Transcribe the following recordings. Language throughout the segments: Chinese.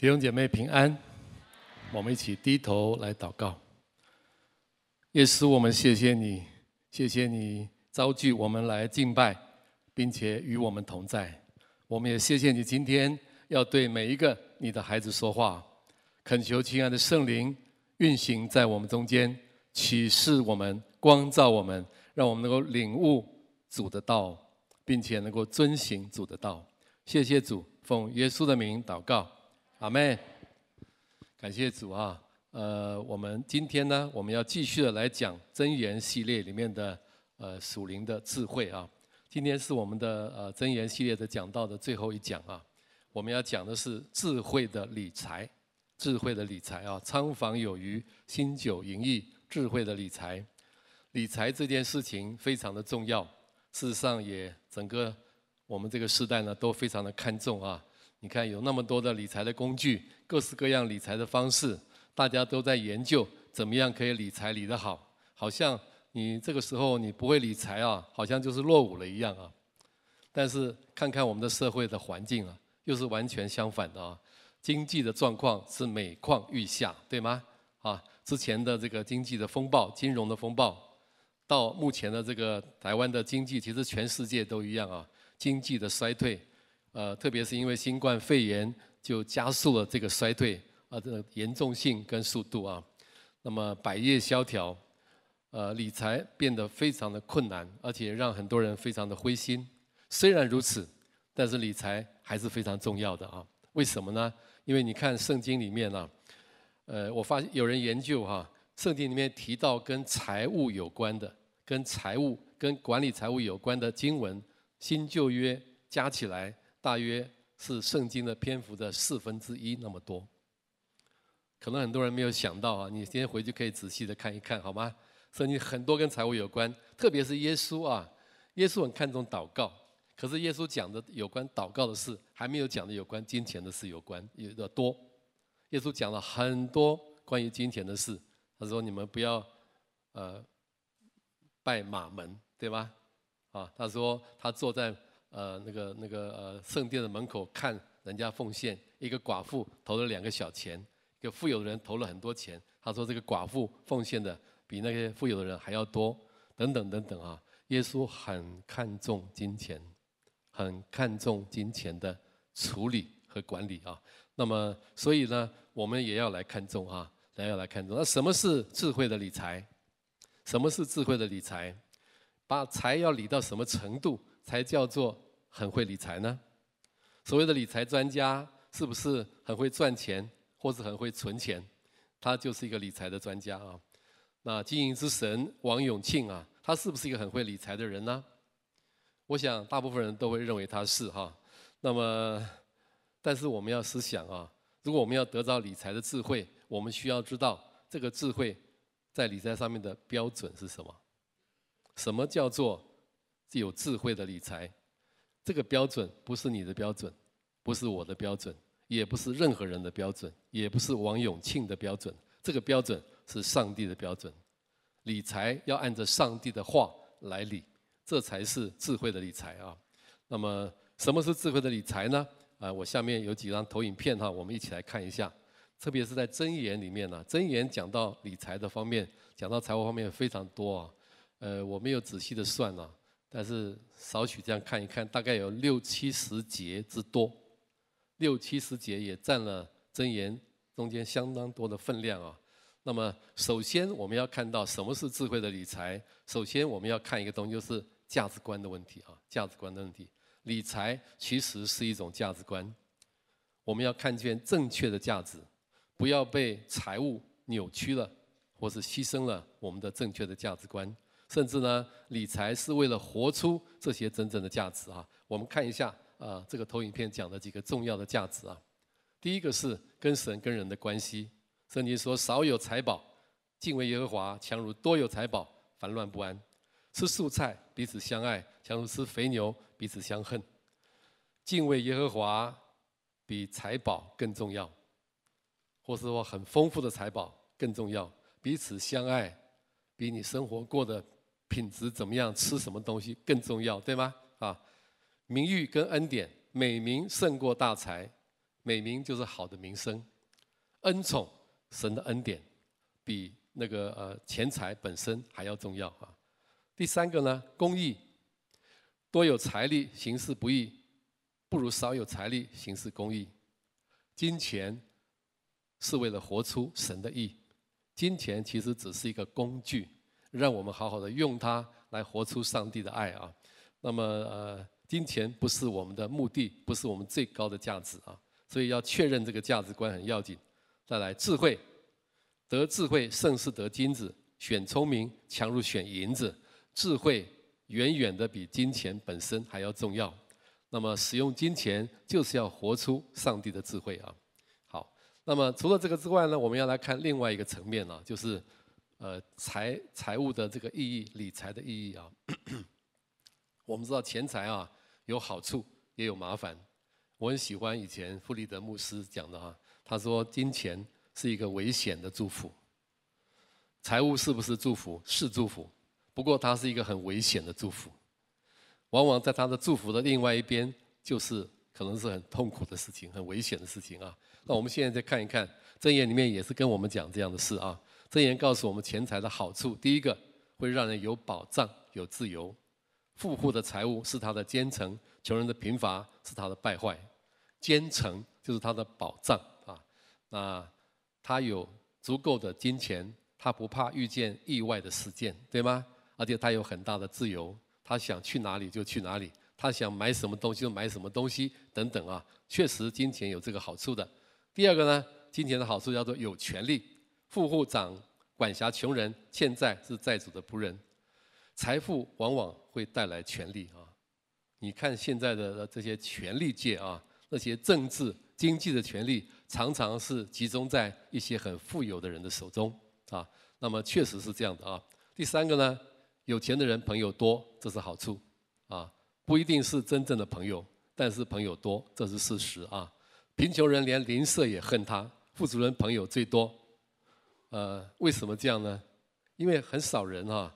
弟兄姐妹平安，我们一起低头来祷告。耶稣，我们谢谢你，谢谢你召聚我们来敬拜，并且与我们同在。我们也谢谢你今天要对每一个你的孩子说话，恳求亲爱的圣灵运行在我们中间，启示我们，光照我们，让我们能够领悟主的道，并且能够遵行主的道。谢谢主，奉耶稣的名祷告。阿门，感谢主啊！呃，我们今天呢，我们要继续的来讲真言系列里面的呃属灵的智慧啊。今天是我们的呃真言系列的讲到的最后一讲啊。我们要讲的是智慧的理财，智慧的理财啊，仓房有余，新酒盈溢，智慧的理财。理财这件事情非常的重要，事实上也整个我们这个时代呢都非常的看重啊。你看，有那么多的理财的工具，各式各样理财的方式，大家都在研究怎么样可以理财理得好。好像你这个时候你不会理财啊，好像就是落伍了一样啊。但是看看我们的社会的环境啊，又是完全相反的啊。经济的状况是每况愈下，对吗？啊，之前的这个经济的风暴、金融的风暴，到目前的这个台湾的经济，其实全世界都一样啊，经济的衰退。呃，特别是因为新冠肺炎，就加速了这个衰退啊，这个严重性跟速度啊。那么百业萧条，呃，理财变得非常的困难，而且让很多人非常的灰心。虽然如此，但是理财还是非常重要的啊。为什么呢？因为你看圣经里面啊，呃，我发现有人研究哈，圣经里面提到跟财务有关的、跟财务、跟管理财务有关的经文，新旧约加起来。大约是圣经的篇幅的四分之一那么多，可能很多人没有想到啊，你今天回去可以仔细的看一看，好吗？圣经很多跟财务有关，特别是耶稣啊，耶稣很看重祷告，可是耶稣讲的有关祷告的事，还没有讲的有关金钱的事有关有的多。耶稣讲了很多关于金钱的事，他说你们不要呃拜马门，对吧？啊，他说他坐在。呃，那个那个呃，圣殿的门口看人家奉献，一个寡妇投了两个小钱，一个富有的人投了很多钱。他说这个寡妇奉献的比那些富有的人还要多，等等等等啊。耶稣很看重金钱，很看重金钱的处理和管理啊。那么，所以呢，我们也要来看重啊，来要来看重。那什么是智慧的理财？什么是智慧的理财？把财要理到什么程度？才叫做很会理财呢？所谓的理财专家是不是很会赚钱，或是很会存钱？他就是一个理财的专家啊。那经营之神王永庆啊，他是不是一个很会理财的人呢？我想大部分人都会认为他是哈。那么，但是我们要思想啊，如果我们要得到理财的智慧，我们需要知道这个智慧在理财上面的标准是什么？什么叫做？有智慧的理财，这个标准不是你的标准，不是我的标准，也不是任何人的标准，也不是王永庆的标准。这个标准是上帝的标准。理财要按照上帝的话来理，这才是智慧的理财啊。那么，什么是智慧的理财呢？啊，我下面有几张投影片哈，我们一起来看一下。特别是在箴言里面呢，箴言讲到理财的方面，讲到财务方面非常多啊。呃，我没有仔细的算啊。但是少许这样看一看，大概有六七十节之多，六七十节也占了真言中间相当多的分量啊。那么，首先我们要看到什么是智慧的理财。首先我们要看一个东西，就是价值观的问题啊，价值观的问题。理财其实是一种价值观，我们要看见正确的价值，不要被财务扭曲了，或是牺牲了我们的正确的价值观。甚至呢，理财是为了活出这些真正的价值啊！我们看一下啊，这个投影片讲的几个重要的价值啊。第一个是跟神跟人的关系。圣经说：“少有财宝，敬畏耶和华，强如多有财宝，烦乱不安。吃素菜，彼此相爱，强如吃肥牛，彼此相恨。敬畏耶和华比财宝更重要，或是说很丰富的财宝更重要。彼此相爱，比你生活过得。”品质怎么样？吃什么东西更重要，对吗？啊，名誉跟恩典，美名胜过大财，美名就是好的名声，恩宠，神的恩典，比那个呃钱财本身还要重要啊。第三个呢，公义，多有财力行事不义，不如少有财力行事公义。金钱是为了活出神的义，金钱其实只是一个工具，让我们好好的用它来活出上帝的爱啊。那么呃，金钱不是我们的目的，不是我们最高的价值啊。所以要确认这个价值观很要紧。再来，智慧，得智慧胜似得金子，选聪明强如选银子。智慧远远的比金钱本身还要重要。那么使用金钱就是要活出上帝的智慧啊。好，那么除了这个之外呢，我们要来看另外一个层面啊，就是呃财财务的这个意义，理财的意义啊。我们知道钱财啊有好处也有麻烦。我很喜欢以前弗里德牧师讲的哈，他说金钱是一个危险的祝福，财务是不是祝福？是祝福，不过它是一个很危险的祝福，往往在他的祝福的另外一边，就是可能是很痛苦的事情，很危险的事情啊。那我们现在再看一看箴言里面也是跟我们讲这样的事啊。箴言告诉我们钱财的好处，第一个会让人有保障、有自由，富户的财物是他的坚城，穷人的贫乏是他的败坏。坚城就是他的保障啊，那他有足够的金钱，他不怕遇见意外的事件，对吗？而且他有很大的自由，他想去哪里就去哪里，他想买什么东西就买什么东西等等啊，确实金钱有这个好处的。第二个呢，金钱的好处叫做有权利，富户长管辖穷人，欠债是债主的仆人，财富往往会带来权利啊。你看现在的这些权力界啊。那些政治、经济的权利，常常是集中在一些很富有的人的手中啊。那么确实是这样的啊。第三个呢，有钱的人朋友多，这是好处啊，不一定是真正的朋友，但是朋友多，这是事实啊。贫穷人连邻舍也恨他，富足人朋友最多。呃，为什么这样呢？因为很少人啊，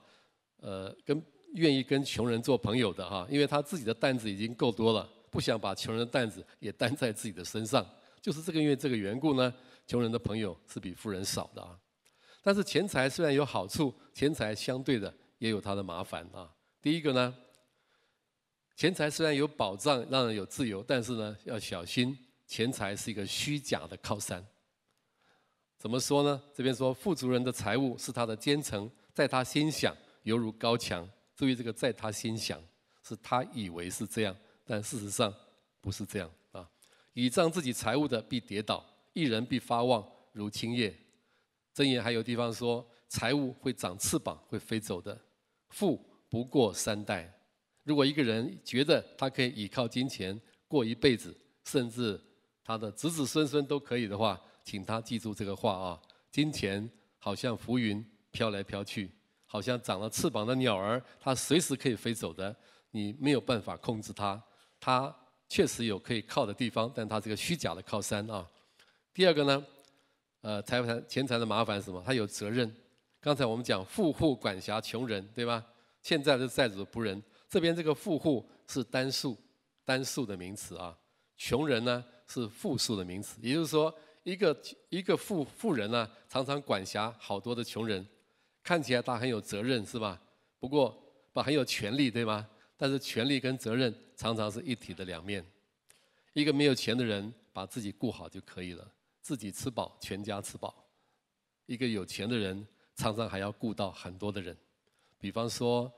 呃，跟愿意跟穷人做朋友的哈，因为他自己的担子已经够多了。不想把穷人的担子也担在自己的身上，就是这个因为这个缘故呢，穷人的朋友是比富人少的啊。但是钱财虽然有好处，钱财相对的也有它的麻烦啊。第一个呢，钱财虽然有保障，让人有自由，但是呢要小心，钱财是一个虚假的靠山。怎么说呢？这边说富足人的财物是他的坚城，在他心想犹如高墙。注意这个，在他心想是他以为是这样。但事实上不是这样啊！倚仗自己财物的必跌倒，一人必发旺如青叶。箴言还有地方说，财物会长翅膀，会飞走的。富不过三代。如果一个人觉得他可以依靠金钱过一辈子，甚至他的子子孙孙都可以的话，请他记住这个话啊！金钱好像浮云飘来飘去，好像长了翅膀的鸟儿，它随时可以飞走的，你没有办法控制它。它确实有可以靠的地方，但它是个虚假的靠山啊。第二个呢，呃，财财钱财的麻烦是什么？他有责任。刚才我们讲富户管辖穷人，对吧？现在是债主仆人。这边这个富户是单数单数的名词啊，穷人呢是复数的名词。也就是说，一个一个富富人呢，常常管辖好多的穷人，看起来他很有责任，是吧？不过不很有权利，对吗？但是权力跟责任常常是一体的两面。一个没有钱的人把自己顾好就可以了，自己吃饱，全家吃饱。一个有钱的人常常还要顾到很多的人，比方说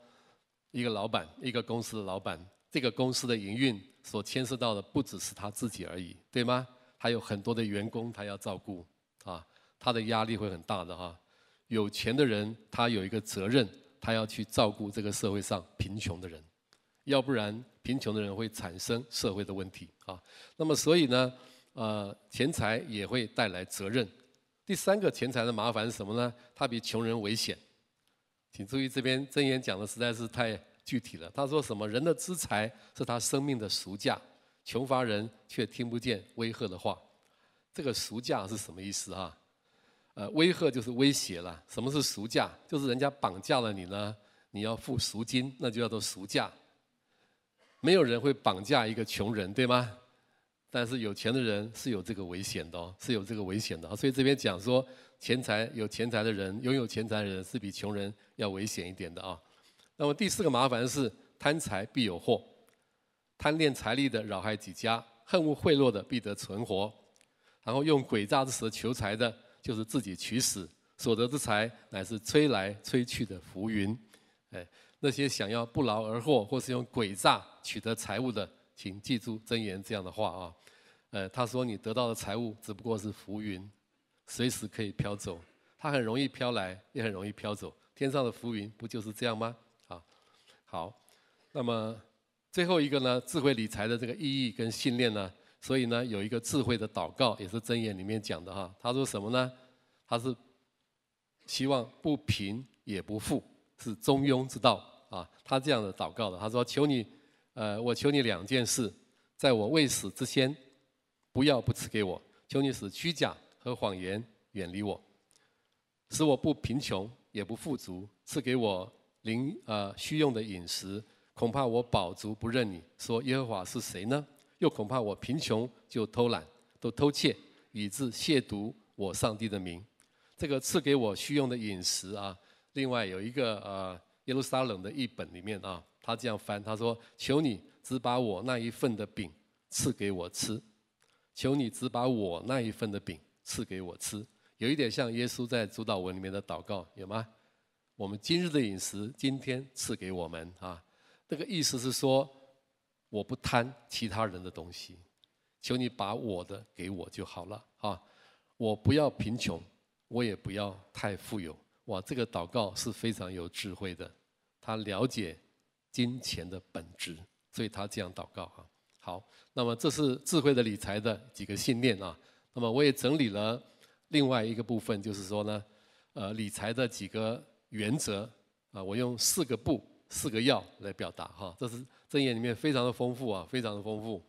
一个老板，一个公司的老板，这个公司的营运所牵涉到的不只是他自己而已，对吗？还有很多的员工他要照顾，啊，他的压力会很大的哈。有钱的人他有一个责任，他要去照顾这个社会上贫穷的人。要不然，贫穷的人会产生社会的问题啊。那么，所以呢，呃，钱财也会带来责任。第三个，钱财的麻烦是什么呢？它比穷人危险。请注意，这边真言讲的实在是太具体了。他说什么？人的资财是他生命的赎价，穷乏人却听不见威吓的话。这个赎价是什么意思啊？呃，威吓就是威胁了。什么是赎价？就是人家绑架了你呢，你要付赎金，那就叫做赎价。没有人会绑架一个穷人，对吗？但是有钱的人是有这个危险的哦，是有这个危险的。所以这边讲说，钱财有钱财的人，拥有钱财的人是比穷人要危险一点的啊。那么第四个麻烦是贪财必有祸，贪恋财力的扰害己家，恨恶贿赂的必得存活，然后用诡诈之舌求财的，就是自己取死，所得之财乃是吹来吹去的浮云。哎，那些想要不劳而获或是用诡诈取得财物的，请记住箴言这样的话啊。呃，他说你得到的财物只不过是浮云，随时可以飘走，它很容易飘来，也很容易飘走。天上的浮云不就是这样吗？啊，好，那么最后一个呢，智慧理财的这个意义跟信念呢，所以呢，有一个智慧的祷告，也是箴言里面讲的哈。他说什么呢？他是希望不贫也不富。是中庸之道啊，他这样的祷告的。他说：“求你，呃，我求你两件事，在我未死之前，不要不赐给我。求你使虚假和谎言远离我，使我不贫穷也不富足，赐给我灵呃需用的饮食。恐怕我饱足不认你，说耶和华是谁呢？又恐怕我贫穷就偷懒，都偷窃，以致亵渎我上帝的名。这个赐给我需用的饮食啊。”另外有一个呃耶路撒冷的译本里面啊，他这样翻，他说：“求你只把我那一份的饼赐给我吃，求你只把我那一份的饼赐给我吃。”有一点像耶稣在主祷文里面的祷告，有吗？我们今日的饮食，今天赐给我们啊。这个意思是说，我不贪其他人的东西，求你把我的给我就好了啊。我不要贫穷，我也不要太富有。哇，这个祷告是非常有智慧的，他了解金钱的本质，所以他这样祷告啊。好，那么这是智慧的理财的几个信念啊。那么我也整理了另外一个部分，就是说呢，呃，理财的几个原则啊，我用四个不、四个要来表达哈。这是箴言里面非常的丰富啊，非常的丰富。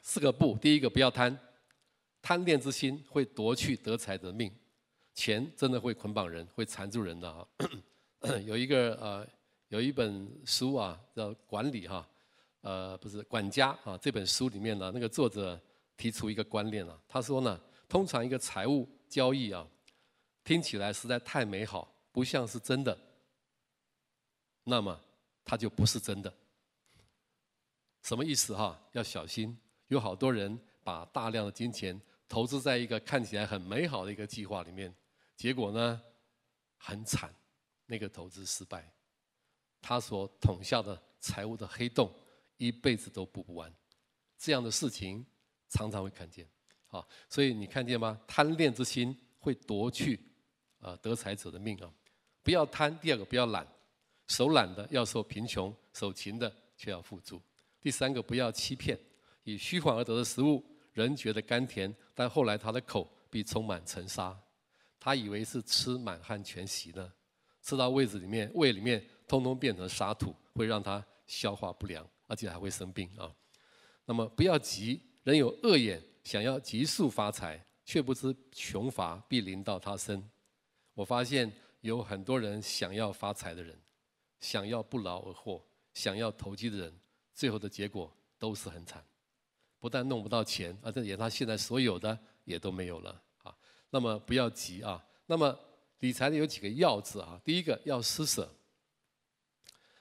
四个不，第一个不要贪，贪恋之心会夺去得财的命。钱真的会捆绑人，会缠住人的啊。有一个呃，有一本书啊，叫《管理》哈，呃，不是《管家》啊。这本书里面呢，那个作者提出一个观念啊，他说呢，通常一个财务交易啊，听起来实在太美好，不像是真的，那么它就不是真的。什么意思哈？要小心，有好多人把大量的金钱投资在一个看起来很美好的一个计划里面。结果呢，很惨，那个投资失败，他所捅下的财务的黑洞，一辈子都补不完。这样的事情常常会看见，啊，所以你看见吗？贪恋之心会夺去啊得财者的命啊！不要贪，第二个不要懒，手懒的要受贫穷，手勤的却要富足。第三个不要欺骗，以虚谎而得的食物，人觉得甘甜，但后来他的口必充满尘沙。他以为是吃满汉全席呢，吃到胃子里面，胃里面通通变成沙土，会让他消化不良，而且还会生病啊。那么不要急，人有恶眼，想要急速发财，却不知穷乏必临到他身。我发现有很多人想要发财的人，想要不劳而获，想要投机的人，最后的结果都是很惨，不但弄不到钱，而且连他现在所有的也都没有了啊。那么不要急啊。那么理财的有几个要字啊？第一个要施舍，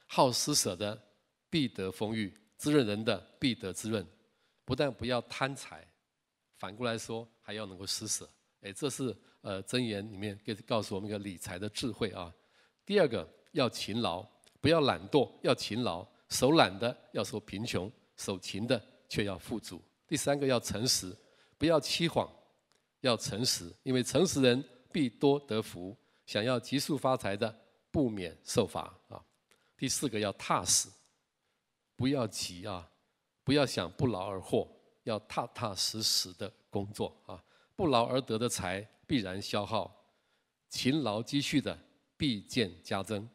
好施舍的必得丰裕，滋润人的必得滋润。不但不要贪财，反过来说还要能够施舍。哎，这是呃箴言里面给告诉我们一个理财的智慧啊。第二个要勤劳，不要懒惰，要勤劳。手懒的要说贫穷，手勤的却要富足。第三个要诚实，不要欺谎。要诚实，因为诚实人必多得福。想要急速发财的，不免受罚啊。第四个要踏实，不要急啊，不要想不劳而获，要踏踏实实的工作啊。不劳而得的财必然消耗，勤劳积蓄的必见加增。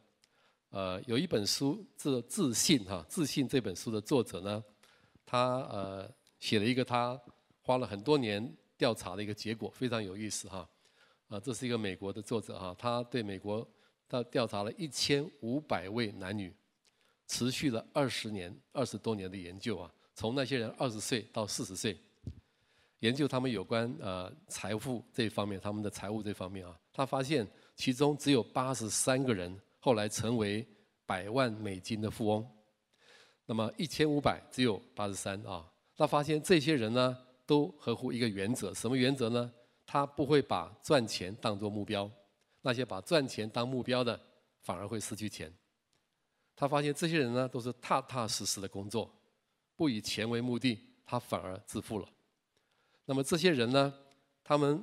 呃，有一本书，这自信哈，自信这本书的作者呢，他呃写了一个他花了很多年。调查的一个结果非常有意思哈，啊，这是一个美国的作者哈，他对美国他调查了一千五百位男女，持续了二十年二十多年的研究啊，从那些人二十岁到四十岁，研究他们有关呃财富这一方面，他们的财务这方面啊，他发现其中只有八十三个人后来成为百万美金的富翁，那么一千五百只有八十三啊。他发现这些人呢，都合乎一个原则，什么原则呢？他不会把赚钱当作目标，那些把赚钱当目标的，反而会失去钱。他发现这些人呢，都是踏踏实实的工作，不以钱为目的，他反而致富了。那么这些人呢，他们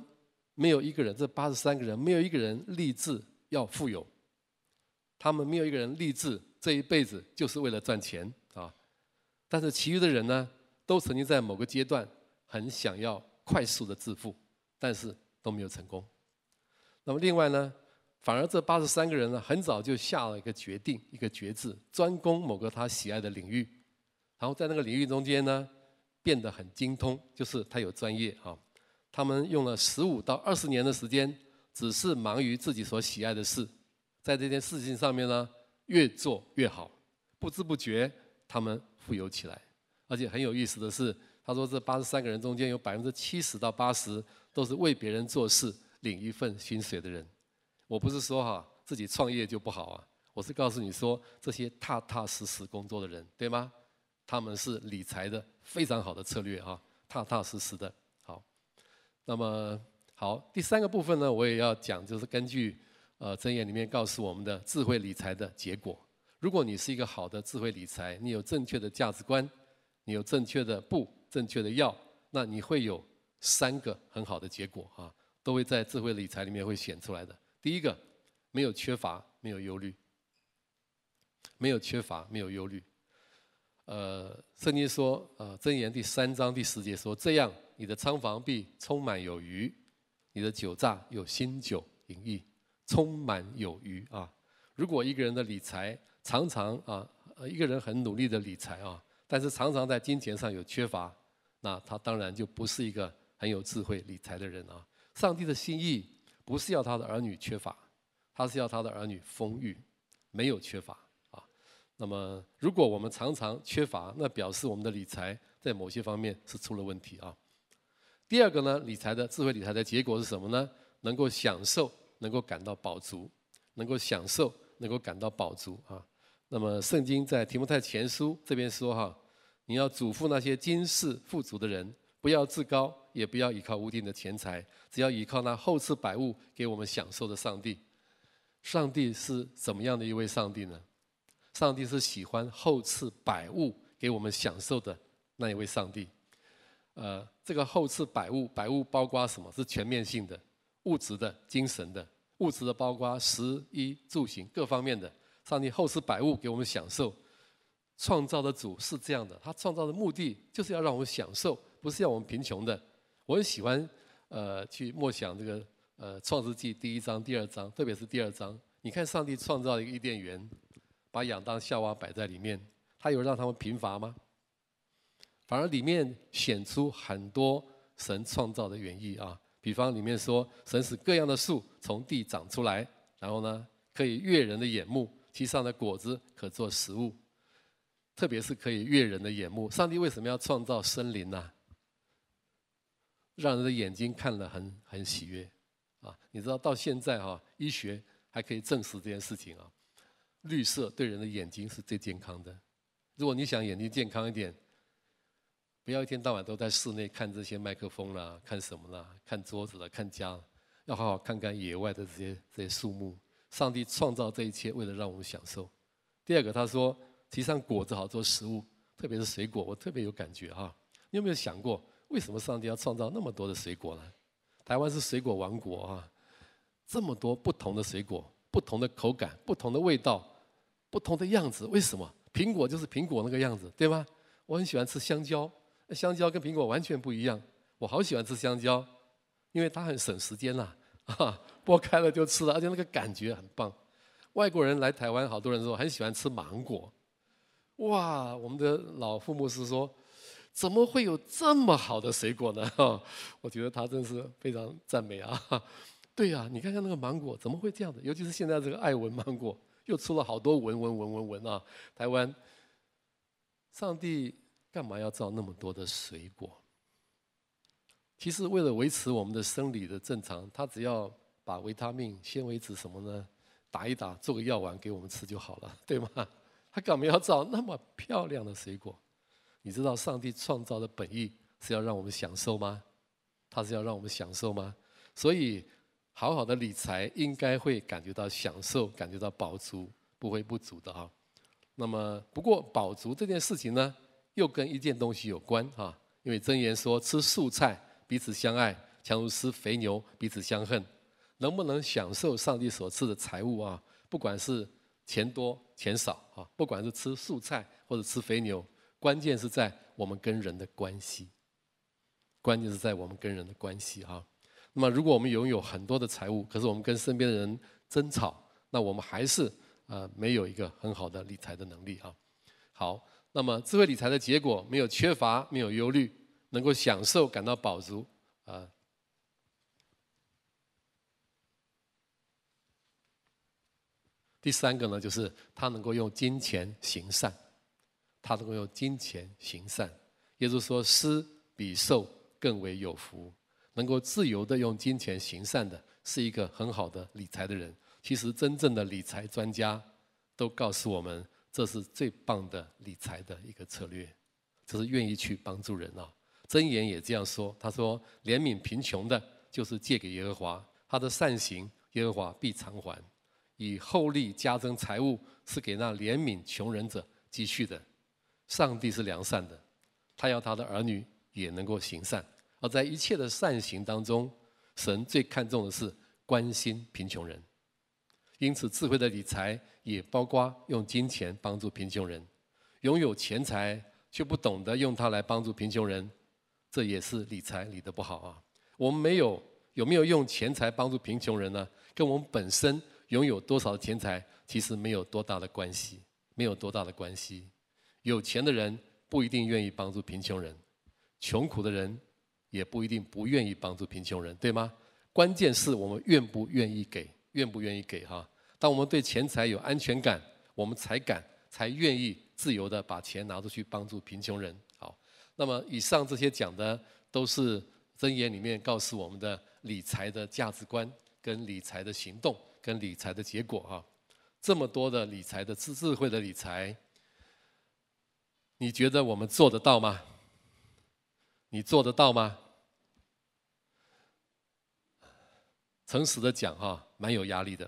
没有一个人，这八十三个人没有一个人立志要富有，他们没有一个人立志这一辈子就是为了赚钱啊。但是其余的人呢，都曾经在某个阶段很想要快速的致富，但是都没有成功。那么另外呢，反而这八十三个人呢，很早就下了一个决定，一个决志，专攻某个他喜爱的领域，然后在那个领域中间呢，变得很精通，就是他有专业啊。他们用了十五到二十年的时间，只是忙于自己所喜爱的事，在这件事情上面呢，越做越好，不知不觉他们富有起来。而且很有意思的是，他说这八十三个人中间有百分之七十到八十都是为别人做事，领一份薪水的人。我不是说哈自己创业就不好啊，我是告诉你说，这些踏踏实实工作的人，对吗？他们是理财的非常好的策略哈，踏踏实实的。好，那么好，第三个部分呢，我也要讲，就是根据呃箴言里面告诉我们的智慧理财的结果。如果你是一个好的智慧理财，你有正确的价值观，你有正确的不、正确的要，那你会有三个很好的结果啊，都会在智慧理财里面会显出来的。第一个，没有缺乏，没有忧虑。没有缺乏，没有忧虑。呃，圣经说，呃，箴言第三章第十节说，这样你的仓房必充满有余，你的酒榨有新酒盈溢，充满有余啊。如果一个人的理财常常啊，一个人很努力的理财啊，但是常常在金钱上有缺乏，那他当然就不是一个很有智慧理财的人啊。上帝的心意。不是要他的儿女缺乏，他是要他的儿女丰裕，没有缺乏啊。那么，如果我们常常缺乏，那表示我们的理财在某些方面是出了问题啊。第二个呢，理财的智慧理财的结果是什么呢？能够享受，能够感到饱足，能够享受，能够感到饱足啊。那么，圣经在提摩太前书这边说哈，你要嘱咐那些今世富足的人。不要自高，也不要依靠无定的钱财，只要依靠那厚赐百物给我们享受的上帝。上帝是怎么样的一位上帝呢？上帝是喜欢厚赐百物给我们享受的那一位上帝。呃，这个厚赐百物，百物包括什么？是全面性的，物质的、精神的。物质的包括食衣住行各方面的。上帝厚赐百物给我们享受。创造的主是这样的，他创造的目的就是要让我们享受。不是要我们贫穷的，我很喜欢，呃，去默想这个呃《创世纪》第一章、第二章，特别是第二章。你看，上帝创造一个伊甸园，把亚当夏娃摆在里面，他有让他们贫乏吗？反而里面显出很多神创造的原意啊。比方里面说，神使各样的树从地长出来，然后呢，可以悦人的眼目，其上的果子可做食物，特别是可以悦人的眼目。上帝为什么要创造森林呢？让人的眼睛看了很很喜悦，啊，你知道到现在哈，医学还可以证实这件事情啊，绿色对人的眼睛是最健康的。如果你想眼睛健康一点，不要一天到晚都在室内看这些麦克风啦，看什么啦，看桌子啦，看家，要好好看看野外的这些这些树木。上帝创造这一切为了让我们享受。第二个，他说，其上果子好做食物，特别是水果，我特别有感觉哈。你有没有想过？为什么上帝要创造那么多的水果呢？台湾是水果王国啊，这么多不同的水果，不同的口感，不同的味道，不同的样子，为什么？苹果就是苹果那个样子，对吗？我很喜欢吃香蕉，香蕉跟苹果完全不一样。我好喜欢吃香蕉，因为它很省时间呐，啊，剥开了就吃了，而且那个感觉很棒。外国人来台湾，好多人说很喜欢吃芒果，哇，我们的老傅牧师说。怎么会有这么好的水果呢？哈，我觉得他真是非常赞美啊！对呀，你看看那个芒果，怎么会这样的？尤其是现在这个爱文芒果，又出了好多文文文文文啊！台湾，上帝干嘛要造那么多的水果？其实为了维持我们的生理的正常，他只要把维他命、纤维质什么呢打一打，做个药丸给我们吃就好了，对吗？他干嘛要造那么漂亮的水果？你知道上帝创造的本意是要让我们享受吗？他是要让我们享受吗？所以，好好的理财应该会感觉到享受，感觉到饱足，不会不足的哈。那么，不过饱足这件事情呢，又跟一件东西有关哈，因为箴言说吃素菜。彼此相爱，强如吃肥牛；彼此相恨，能不能享受上帝所赐的财物啊？不管是钱多钱少啊，不管是吃素菜或者吃肥牛，关键是在我们跟人的关系。关键是在我们跟人的关系哈。那么，如果我们拥有很多的财物，可是我们跟身边的人争吵，那我们还是呃没有一个很好的理财的能力哈。好，那么智慧理财的结果，没有缺乏，没有忧虑。能够享受，感到饱足，啊。第三个呢，就是他能够用金钱行善，他能够用金钱行善。也就是说，施比受更为有福。能够自由的用金钱行善的，是一个很好的理财的人。其实，真正的理财专家都告诉我们，这是最棒的理财的一个策略，就是愿意去帮助人啊。箴言也这样说，他说：“怜悯贫穷的，就是借给耶和华；他的善行，耶和华必偿还。以厚利加增财物，是给那怜悯穷人者积蓄的。上帝是良善的，他要他的儿女也能够行善。而在一切的善行当中，神最看重的是关心贫穷人。因此，智慧的理财也包括用金钱帮助贫穷人。拥有钱财却不懂得用它来帮助贫穷人。”这也是理财理得不好啊！我们没有有没有用钱财帮助贫穷人呢？跟我们本身拥有多少钱财其实没有多大的关系，没有多大的关系。有钱的人不一定愿意帮助贫穷人，穷苦的人也不一定不愿意帮助贫穷人，对吗？关键是我们愿不愿意给，愿不愿意给哈？当我们对钱财有安全感，我们才敢才愿意自由地把钱拿出去帮助贫穷人。好那么，以上这些讲的都是箴言里面告诉我们的理财的价值观、跟理财的行动、跟理财的结果哈。这么多的理财的智智慧的理财，你觉得我们做得到吗？你做得到吗？诚实的讲哈，蛮有压力的，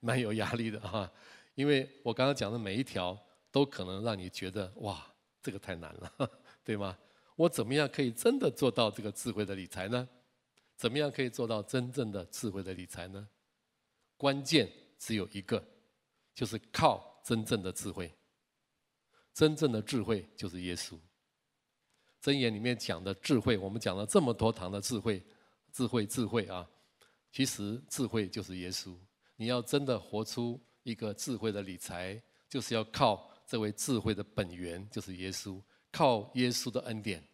蛮有压力的哈。因为我刚刚讲的每一条，都可能让你觉得哇，这个太难了。对吗？我怎么样可以真的做到这个智慧的理财呢？怎么样可以做到真正的智慧的理财呢？关键只有一个，就是靠真正的智慧。真正的智慧就是耶稣。箴言里面讲的智慧，我们讲了这么多堂的智慧，智慧，智慧啊！其实智慧就是耶稣。你要真的活出一个智慧的理财，就是要靠这位智慧的本源，就是耶稣。靠耶稣的恩典，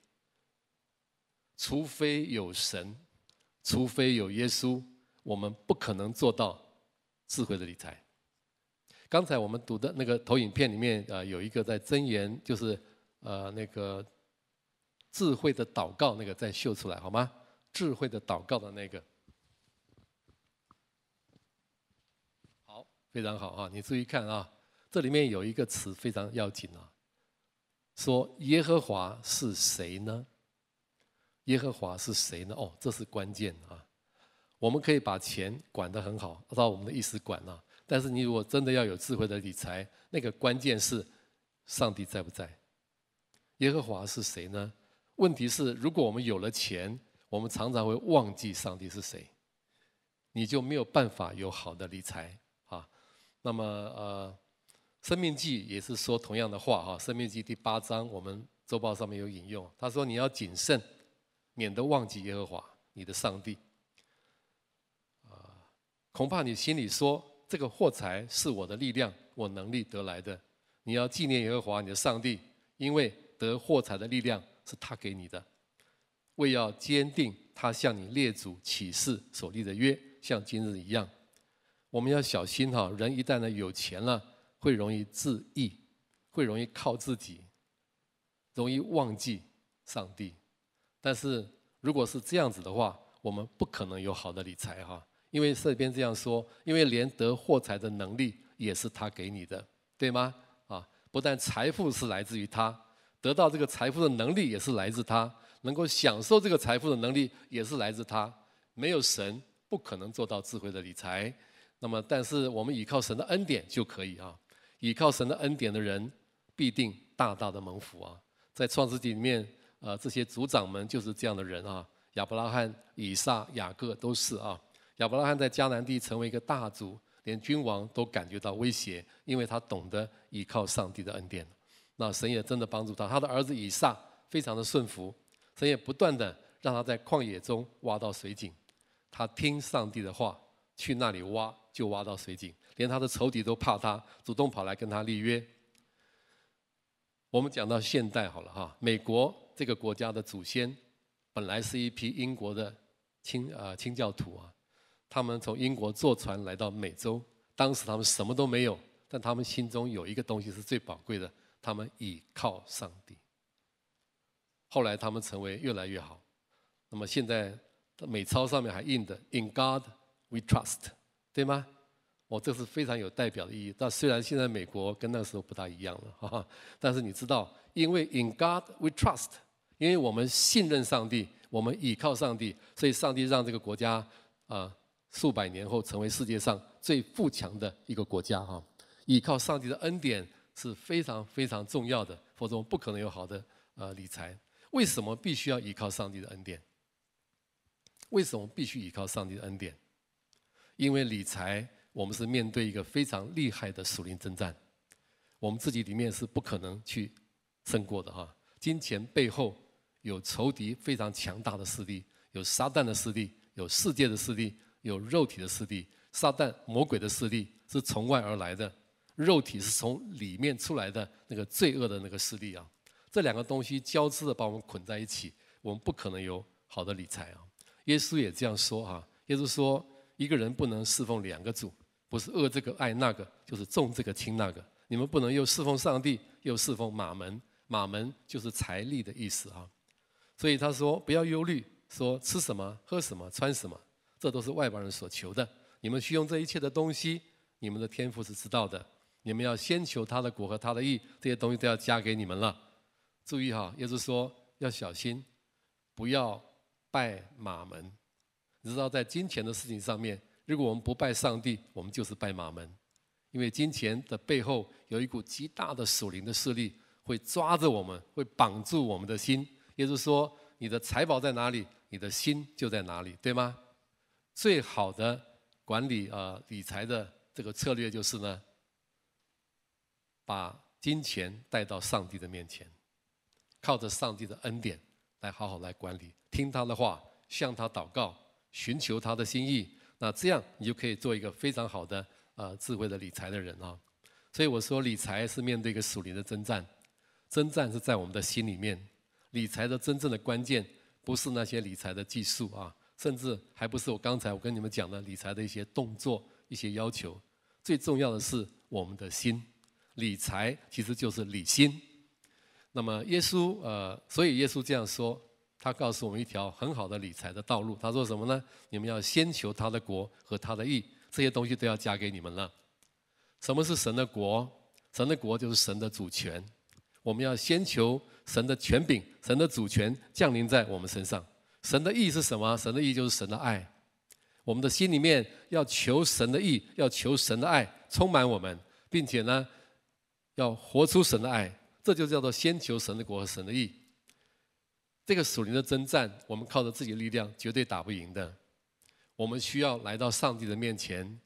除非有神，除非有耶稣，我们不可能做到智慧的理财。刚才我们读的那个投影片里面，呃，有一个在箴言，就是呃那个智慧的祷告，那个再秀出来好吗？智慧的祷告的那个，好，非常好啊！你注意看啊，这里面有一个词非常要紧啊。说耶和华是谁呢？耶和华是谁呢？哦，这是关键啊！我们可以把钱管得很好，按照我们的意思管啊。但是你如果真的要有智慧的理财，那个关键是上帝在不在？耶和华是谁呢？问题是，如果我们有了钱，我们常常会忘记上帝是谁，你就没有办法有好的理财。那么呃。生命记也是说同样的话哈，生命记第八章我们周报上面有引用，他说你要谨慎，免得忘记耶和华你的上帝。啊，恐怕你心里说这个货财是我的力量，我能力得来的。你要纪念耶和华你的上帝，因为得货财的力量是他给你的，为要坚定他向你列祖起誓所立的约，像今日一样。我们要小心哈，人一旦呢有钱了。会容易自义，会容易靠自己，容易忘记上帝。但是如果是这样子的话，我们不可能有好的理财哈，因为这边这样说，因为连得货财的能力也是他给你的，对吗？啊，不但财富是来自于他，得到这个财富的能力也是来自他，能够享受这个财富的能力也是来自他。没有神，不可能做到智慧的理财。那么，但是我们依靠神的恩典就可以啊，依靠神的恩典的人必定大大的蒙福啊。在创世纪里面，呃，这些族长们就是这样的人啊。亚伯拉罕、以撒、雅各都是啊。亚伯拉罕在迦南地成为一个大族，连君王都感觉到威胁，因为他懂得依靠上帝的恩典。那神也真的帮助他，他的儿子以撒非常的顺服，神也不断的让他在旷野中挖到水井，他听上帝的话，去那里挖就挖到水井，连他的仇敌都怕他，主动跑来跟他立约。我们讲到现代好了哈，美国这个国家的祖先。本来是一批英国的清啊清教徒啊，他们从英国坐船来到美洲，当时他们什么都没有，但他们心中有一个东西是最宝贵的，他们倚靠上帝。后来他们成为越来越好，那么现在美钞上面还印的 “In God We Trust”，对吗？哦，这是非常有代表的意义。但虽然现在美国跟那时候不大一样了，哈哈，但是你知道，因为 “In God We Trust”。因为我们信任上帝，我们倚靠上帝，所以上帝让这个国家啊、数百年后成为世界上最富强的一个国家哈。倚靠上帝的恩典是非常非常重要的，否则我们不可能有好的呃理财。为什么必须要依靠上帝的恩典？为什么必须依靠上帝的恩典？因为理财，我们是面对一个非常厉害的属灵征战，我们自己里面是不可能去胜过的哈。金钱背后。有仇敌非常强大的势力，有撒旦的势力，有世界的势力，有肉体的势力。撒旦魔鬼的势力是从外而来的，肉体是从里面出来的那个罪恶的那个势力啊。这两个东西交织的把我们捆在一起，我们不可能有好的理财啊。耶稣也这样说哈，耶稣说一个人不能侍奉两个主，不是恶这个爱那个，就是重这个轻那个。你们不能又侍奉上帝，又侍奉马门，马门就是财力的意思啊。所以他说：“不要忧虑，说吃什么、喝什么、穿什么，这都是外邦人所求的。你们需用这一切的东西，你们的天赋是知道的。你们要先求他的国和他的义，这些东西都要加给你们了。注意哈，耶稣说要小心，不要拜马门。你知道，在金钱的事情上面，如果我们不拜上帝，我们就是拜马门，因为金钱的背后有一股极大的属灵的势力，会抓着我们，会绑住我们的心。”也就是说，你的财宝在哪里，你的心就在哪里，对吗？最好的管理啊、理财的这个策略就是呢，把金钱带到上帝的面前，靠着上帝的恩典来好好来管理，听他的话，向他祷告，寻求他的心意。那这样你就可以做一个非常好的啊、智慧的理财的人啊。所以我说，理财是面对一个属灵的征战，征战是在我们的心里面。理财的真正的关键不是那些理财的技术啊，甚至还不是我刚才我跟你们讲的理财的一些动作、一些要求。最重要的是我们的心，理财其实就是理心。那么耶稣呃，所以耶稣这样说，他告诉我们一条很好的理财的道路。他说什么呢？你们要先求他的国和他的义，这些东西都要加给你们了。什么是神的国？神的国就是神的主权。我们要先求神的权柄，神的主权降临在我们身上。神的义是什么？神的义就是神的爱。我们的心里面要求神的义，要求神的爱充满我们，并且呢，要活出神的爱。这就叫做先求神的国和神的义。这个属灵的征战，我们靠着自己的力量绝对打不赢的。我们需要来到上帝的面前，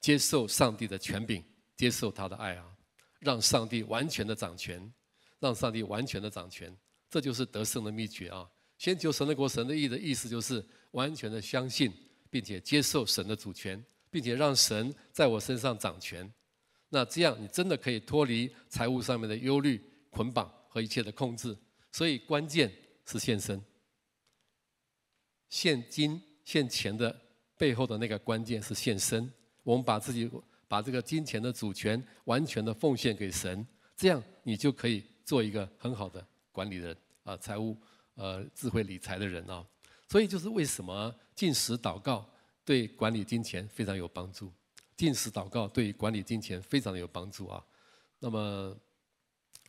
接受上帝的权柄，接受他的爱啊。让上帝完全的掌权，让上帝完全的掌权，这就是得胜的秘诀啊！先求神的国、神的意的意思就是完全的相信，并且接受神的主权，并且让神在我身上掌权。那这样你真的可以脱离财务上面的忧虑、捆绑和一切的控制。所以关键是献身，献金、献钱的背后的那个关键是献身。我们把自己。把这个金钱的主权完全的奉献给神，这样你就可以做一个很好的管理人啊财务呃智慧理财的人啊。所以就是为什么进食祷告对管理金钱非常有帮助，进食祷告对管理金钱非常的有帮助啊。那么，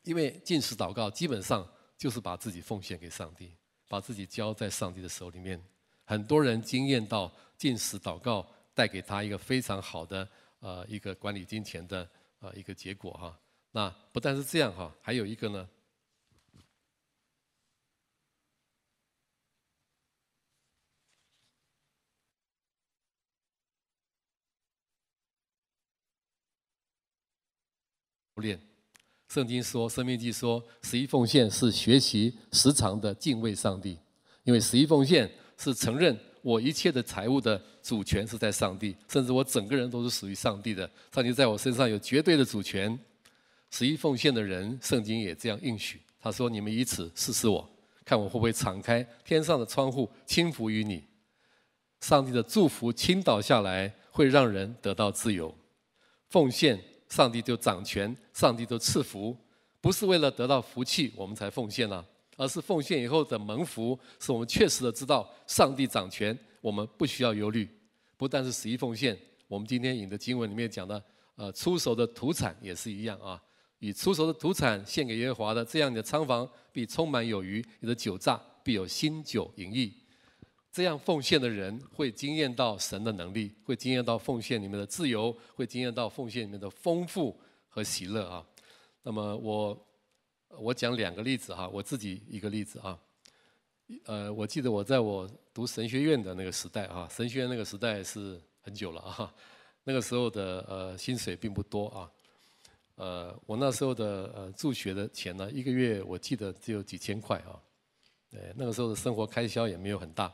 因为进食祷告基本上就是把自己奉献给上帝，把自己交在上帝的手里面。很多人经验到进食祷告带给他一个非常好的呃一个管理金钱的呃一个结果哈。那不但是这样哈，还有一个呢。不练，圣经说，《生命记》说，十一奉献是学习时常的敬畏上帝，因为十一奉献是承认我一切的财物的主权是在上帝，甚至我整个人都是属于上帝的，上帝在我身上有绝对的主权。十一奉献的人，圣经也这样应许，他说：“你们以此试试我，看我会不会敞开天上的窗户，倾福于你。上帝的祝福倾倒下来，会让人得到自由。奉献。”上帝就掌权，上帝就赐福，不是为了得到福气我们才奉献啊，而是奉献以后的蒙福，是我们确实的知道上帝掌权，我们不需要忧虑。不但是十一奉献，我们今天引的经文里面讲的，呃，初熟的土产也是一样啊，以初熟的土产献给耶和华的，这样你的仓房必充满有余，你的酒榨必有新酒盈溢。这样奉献的人会惊艳到神的能力，会惊艳到奉献里面的自由，会惊艳到奉献里面的丰富和喜乐啊。那么我我讲两个例子哈，我自己一个例子啊。呃，我记得我在我读神学院的那个时代啊，神学院那个时代是很久了啊。那个时候的呃薪水并不多啊。呃，我那时候的呃助学的钱呢，一个月我记得只有几千块啊。呃，那个时候的生活开销也没有很大。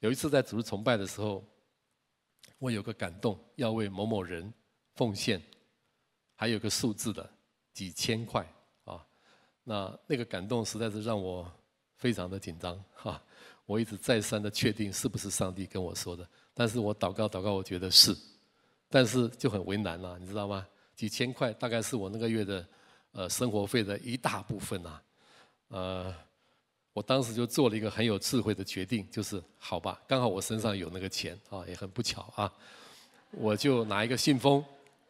有一次在主日崇拜的时候，我有个感动，要为某某人奉献，还有个数字的几千块啊。那那个感动实在是让我非常的紧张哈。我一直再三的确定是不是上帝跟我说的，但是我祷告祷告，我觉得是，但是就很为难了，你知道吗？几千块大概是我那个月的呃生活费的一大部分呐，呃。我当时就做了一个很有智慧的决定，就是好吧，刚好我身上有那个钱啊，也很不巧啊，我就拿一个信封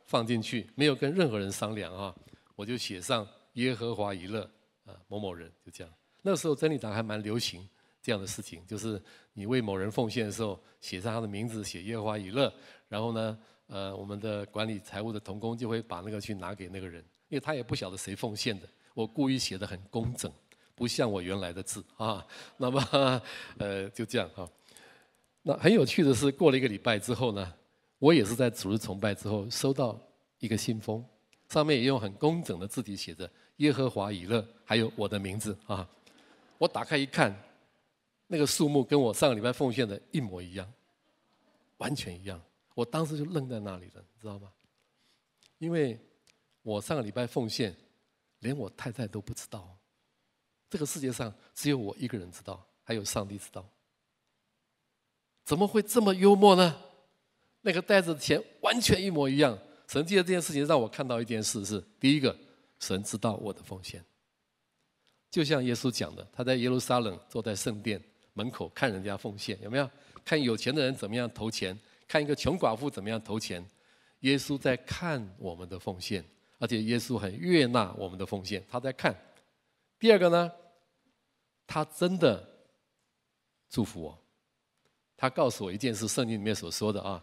放进去，没有跟任何人商量啊，我就写上耶和华以勒啊某某人，就这样。那时候真理堂还蛮流行这样的事情，就是你为某人奉献的时候，写上他的名字，写耶和华以勒，然后呢，呃，我们的管理财务的童工就会把那个去拿给那个人，因为他也不晓得谁奉献的，我故意写的很工整。不像我原来的字啊，那么呃就这样哈。那很有趣的是，过了一个礼拜之后呢，我也是在主日崇拜之后收到一个信封，上面也用很工整的字体写着“耶和华以勒”，还有我的名字啊。我打开一看，那个数目跟我上个礼拜奉献的一模一样，完全一样。我当时就愣在那里了，你知道吗？因为我上个礼拜奉献，连我太太都不知道。这个世界上只有我一个人知道，还有上帝知道。怎么会这么幽默呢？那个袋子的钱完全一模一样。神借这件事情让我看到一件事是：第一个，神知道我的奉献。就像耶稣讲的，他在耶路撒冷坐在圣殿门口看人家奉献，有没有？看有钱的人怎么样投钱，看一个穷寡妇怎么样投钱。耶稣在看我们的奉献，而且耶稣很悦纳我们的奉献，他在看。第二个呢，他真的祝福我。他告诉我一件事，圣经里面所说的啊，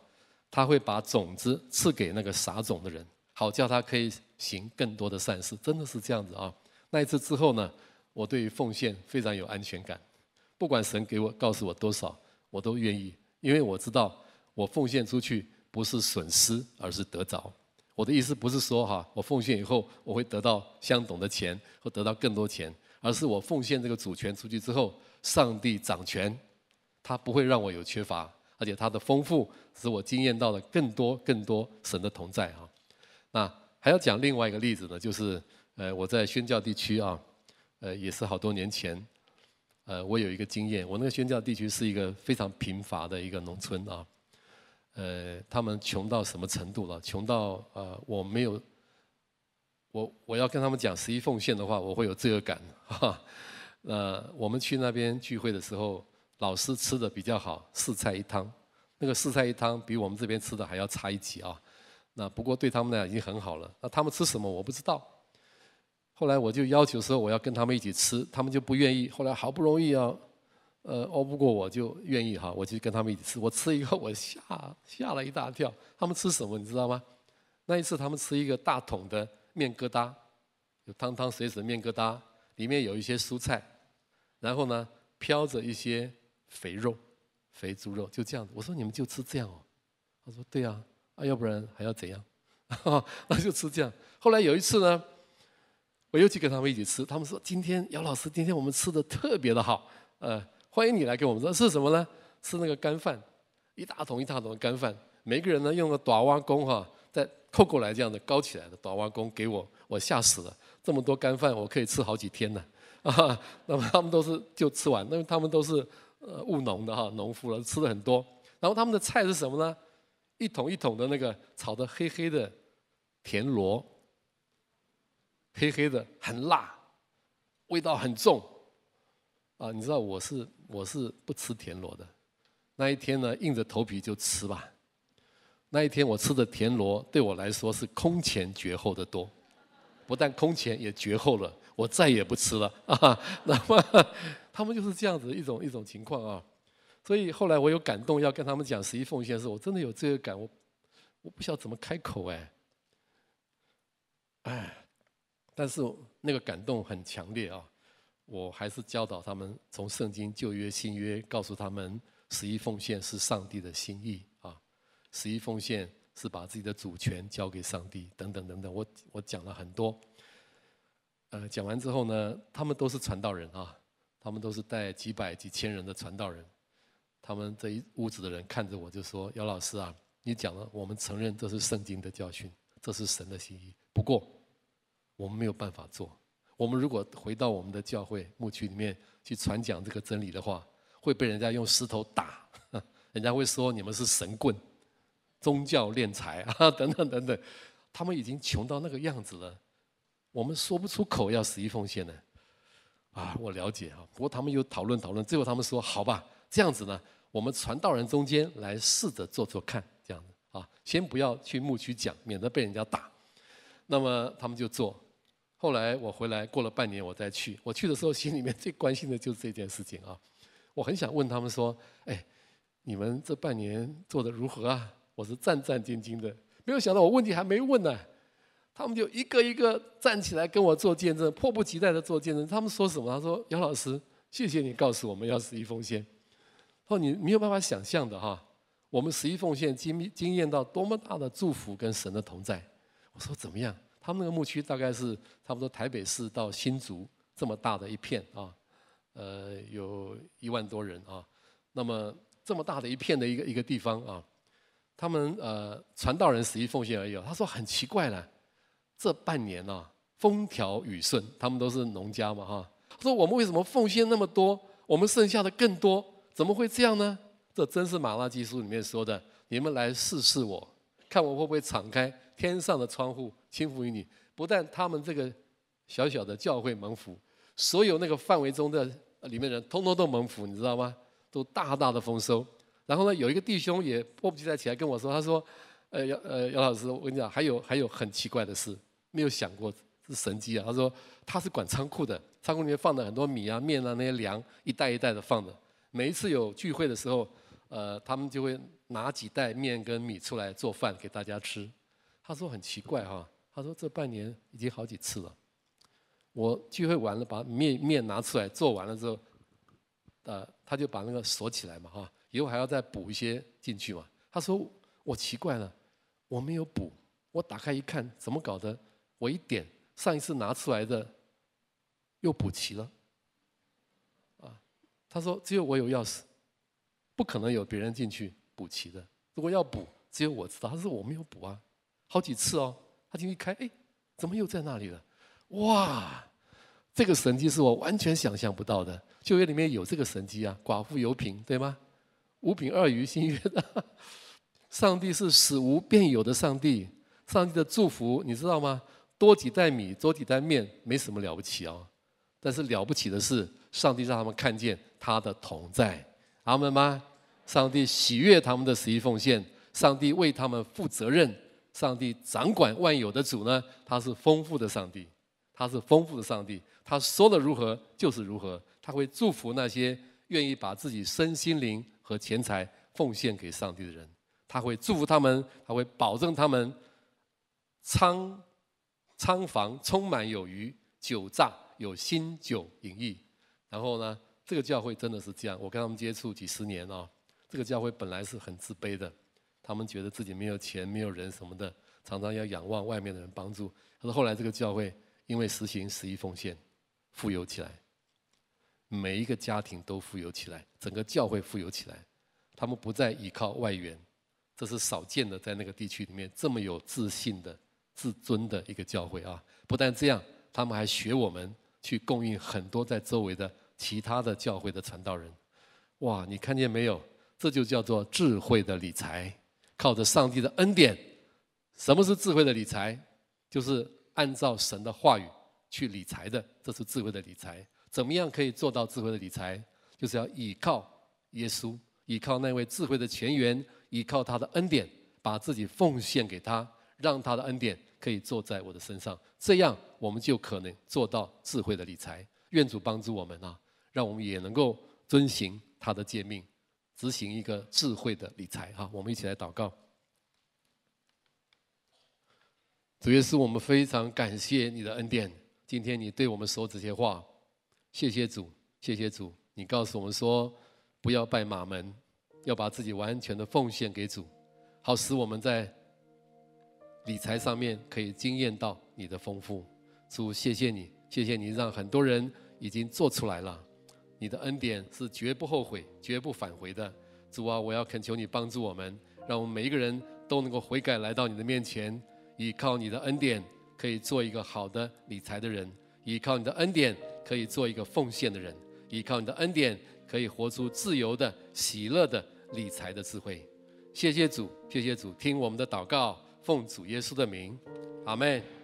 他会把种子赐给那个撒种的人，好叫他可以行更多的善事。真的是这样子啊。那一次之后呢，我对于奉献非常有安全感。不管神给我告诉我多少，我都愿意，因为我知道我奉献出去不是损失，而是得着。我的意思不是说哈，我奉献以后我会得到相同的钱或得到更多钱，而是我奉献这个主权出去之后，上帝掌权，他不会让我有缺乏，而且他的丰富使我经验到了更多更多神的同在哈。那还要讲另外一个例子呢，就是呃我在宣教地区啊，呃也是好多年前，呃我有一个经验，我那个宣教地区是一个非常贫乏的一个农村啊。呃，他们穷到什么程度了？穷到呃，我没有我我要跟他们讲十一奉献的话，我会有罪恶感。哈，呃，我们去那边聚会的时候，老师吃的比较好，四菜一汤。那个四菜一汤比我们这边吃的还要差一级啊。那不过对他们来讲已经很好了。那他们吃什么我不知道。后来我就要求说我要跟他们一起吃，他们就不愿意。后来好不容易啊，呃，熬不过我就愿意哈，我就跟他们一起吃。我吃一个我吓吓了一大跳。他们吃什么你知道吗？那一次他们吃一个大桶的面疙瘩，有汤汤水水的面疙瘩，里面有一些蔬菜，然后呢飘着一些肥肉，肥猪肉就这样子。我说你们就吃这样哦？他说对啊，啊要不然还要怎样？那就吃这样。后来有一次呢。我又去跟他们一起吃，他们说：“今天姚老师，今天我们吃的特别的好，呃，欢迎你来跟我们说是什么呢？吃那个干饭，一大桶一大桶的干饭，每个人呢用个大碗公哈，再扣过来这样的高起来的大碗公给我，我吓死了，这么多干饭我可以吃好几天呢，啊，那么他们都是就吃完，因为他们都是呃务农的哈，农夫了，吃的很多。然后他们的菜是什么呢？一桶一桶的那个炒的黑黑的田螺。”黑黑的，很辣，味道很重，啊，你知道我是我是不吃田螺的，那一天呢，硬着头皮就吃吧。那一天我吃的田螺对我来说是空前绝后的多，不但空前也绝后了，我再也不吃了 啊。那么他们就是这样子一种一种情况啊，所以后来我有感动要跟他们讲十一奉献的时，我真的有这个感，我我不晓得怎么开口哎，哎。但是那个感动很强烈啊！我还是教导他们从圣经旧约新约，告诉他们十一奉献是上帝的心意啊！十一奉献是把自己的主权交给上帝，等等等等。我我讲了很多，呃，讲完之后呢，他们都是传道人啊，他们都是带几百几千人的传道人。他们这一屋子的人看着我就说：“姚老师啊，你讲了，我们承认这是圣经的教训，这是神的心意。不过。”我们没有办法做。我们如果回到我们的教会牧区里面去传讲这个真理的话，会被人家用石头打，人家会说你们是神棍、宗教敛财啊 等等等等。他们已经穷到那个样子了，我们说不出口要十一奉献呢。啊，我了解啊。不过他们又讨论讨论，最后他们说：好吧，这样子呢，我们传道人中间来试着做做看，这样子啊，先不要去牧区讲，免得被人家打。那么他们就做。后来我回来过了半年，我再去。我去的时候，心里面最关心的就是这件事情啊。我很想问他们说：“哎，你们这半年做的如何啊？”我是战战兢兢的，没有想到我问题还没问呢，他们就一个一个站起来跟我做见证，迫不及待的做见证。他们说什么？他说：“杨老师，谢谢你告诉我们要十一奉献。”他说你没有办法想象的哈，我们十一奉献经经验到多么大的祝福跟神的同在。我说怎么样？他们那个牧区大概是差不多台北市到新竹这么大的一片啊，呃，有一万多人啊。那么这么大的一片的一个一个地方啊，他们呃传道人十一奉献而已。他说很奇怪了，这半年啊风调雨顺，他们都是农家嘛哈。他说我们为什么奉献那么多，我们剩下的更多？怎么会这样呢？这真是马拉基书里面说的，你们来试试我，看我会不会敞开天上的窗户。倾福于你，不但他们这个小小的教会蒙福，所有那个范围中的里面人，通通都蒙福，你知道吗？都大大的丰收。然后呢，有一个弟兄也迫不及待起来跟我说，他说：“呃，姚呃姚老师，我跟你讲，还有还有很奇怪的事，没有想过是神迹啊。”他说他是管仓库的，仓库里面放的很多米啊、面啊那些粮，一袋一袋的放的。每一次有聚会的时候，呃，他们就会拿几袋面跟米出来做饭给大家吃。他说很奇怪哈。他说：“这半年已经好几次了。我聚会完了，把面面拿出来做完了之后，呃，他就把那个锁起来嘛，哈，以后还要再补一些进去嘛。他说我奇怪了，我没有补，我打开一看，怎么搞的？我一点上一次拿出来的又补齐了。啊，他说只有我有钥匙，不可能有别人进去补齐的。如果要补，只有我知道。他说我没有补啊，好几次哦。”他进去开，哎，怎么又在那里了？哇，这个神迹是我完全想象不到的。旧约里面有这个神迹啊，寡妇有品，对吗？五品二鱼，新约的。上帝是使无变有的上帝，上帝的祝福你知道吗？多几袋米，多几袋面，没什么了不起、哦。但是了不起的是，上帝让他们看见他的同在，阿门吗？上帝喜悦他们的十一奉献，上帝为他们负责任，上帝掌管万有的主呢，他是丰富的上帝，他是丰富的上帝，他说的如何就是如何，他会祝福那些愿意把自己身心灵和钱财奉献给上帝的人，他会祝福他们，他会保证他们仓仓房充满有余，酒榨有新酒盈溢。然后呢，这个教会真的是这样，我跟他们接触几十年啊。这个教会本来是很自卑的，他们觉得自己没有钱、没有人什么的，常常要仰望外面的人帮助。可是后来这个教会因为实行十一奉献，富有起来，每一个家庭都富有起来，整个教会富有起来。他们不再依靠外援，这是少见的，在那个地区里面这么有自信的、自尊的一个教会啊！不但这样，他们还学我们去供应很多在周围的其他的教会的传道人。哇，你看见没有？这就叫做智慧的理财，靠着上帝的恩典。什么是智慧的理财？就是按照神的话语去理财的，这是智慧的理财。怎么样可以做到智慧的理财？就是要依靠耶稣，依靠那位智慧的泉源，依靠他的恩典，把自己奉献给他，让他的恩典可以坐在我的身上。这样我们就可能做到智慧的理财。愿主帮助我们啊，让我们也能够遵行他的诫命。执行一个智慧的理财，哈，我们一起来祷告。主耶稣，我们非常感谢你的恩典。今天你对我们说这些话，谢谢主，谢谢主。你告诉我们说，不要拜马门，要把自己完全的奉献给主，好使我们在理财上面可以经验到你的丰富。主，谢谢你，谢谢你让很多人已经做出来了。你的恩典是绝不后悔、绝不返回的，主啊，我要恳求你帮助我们，让我们每一个人都能够悔改，来到你的面前，依靠你的恩典，可以做一个好的理财的人；依靠你的恩典，可以做一个奉献的人；依靠你的恩典，可以活出自由的、喜乐的理财的智慧。谢谢主，谢谢主，听我们的祷告，奉主耶稣的名，阿门。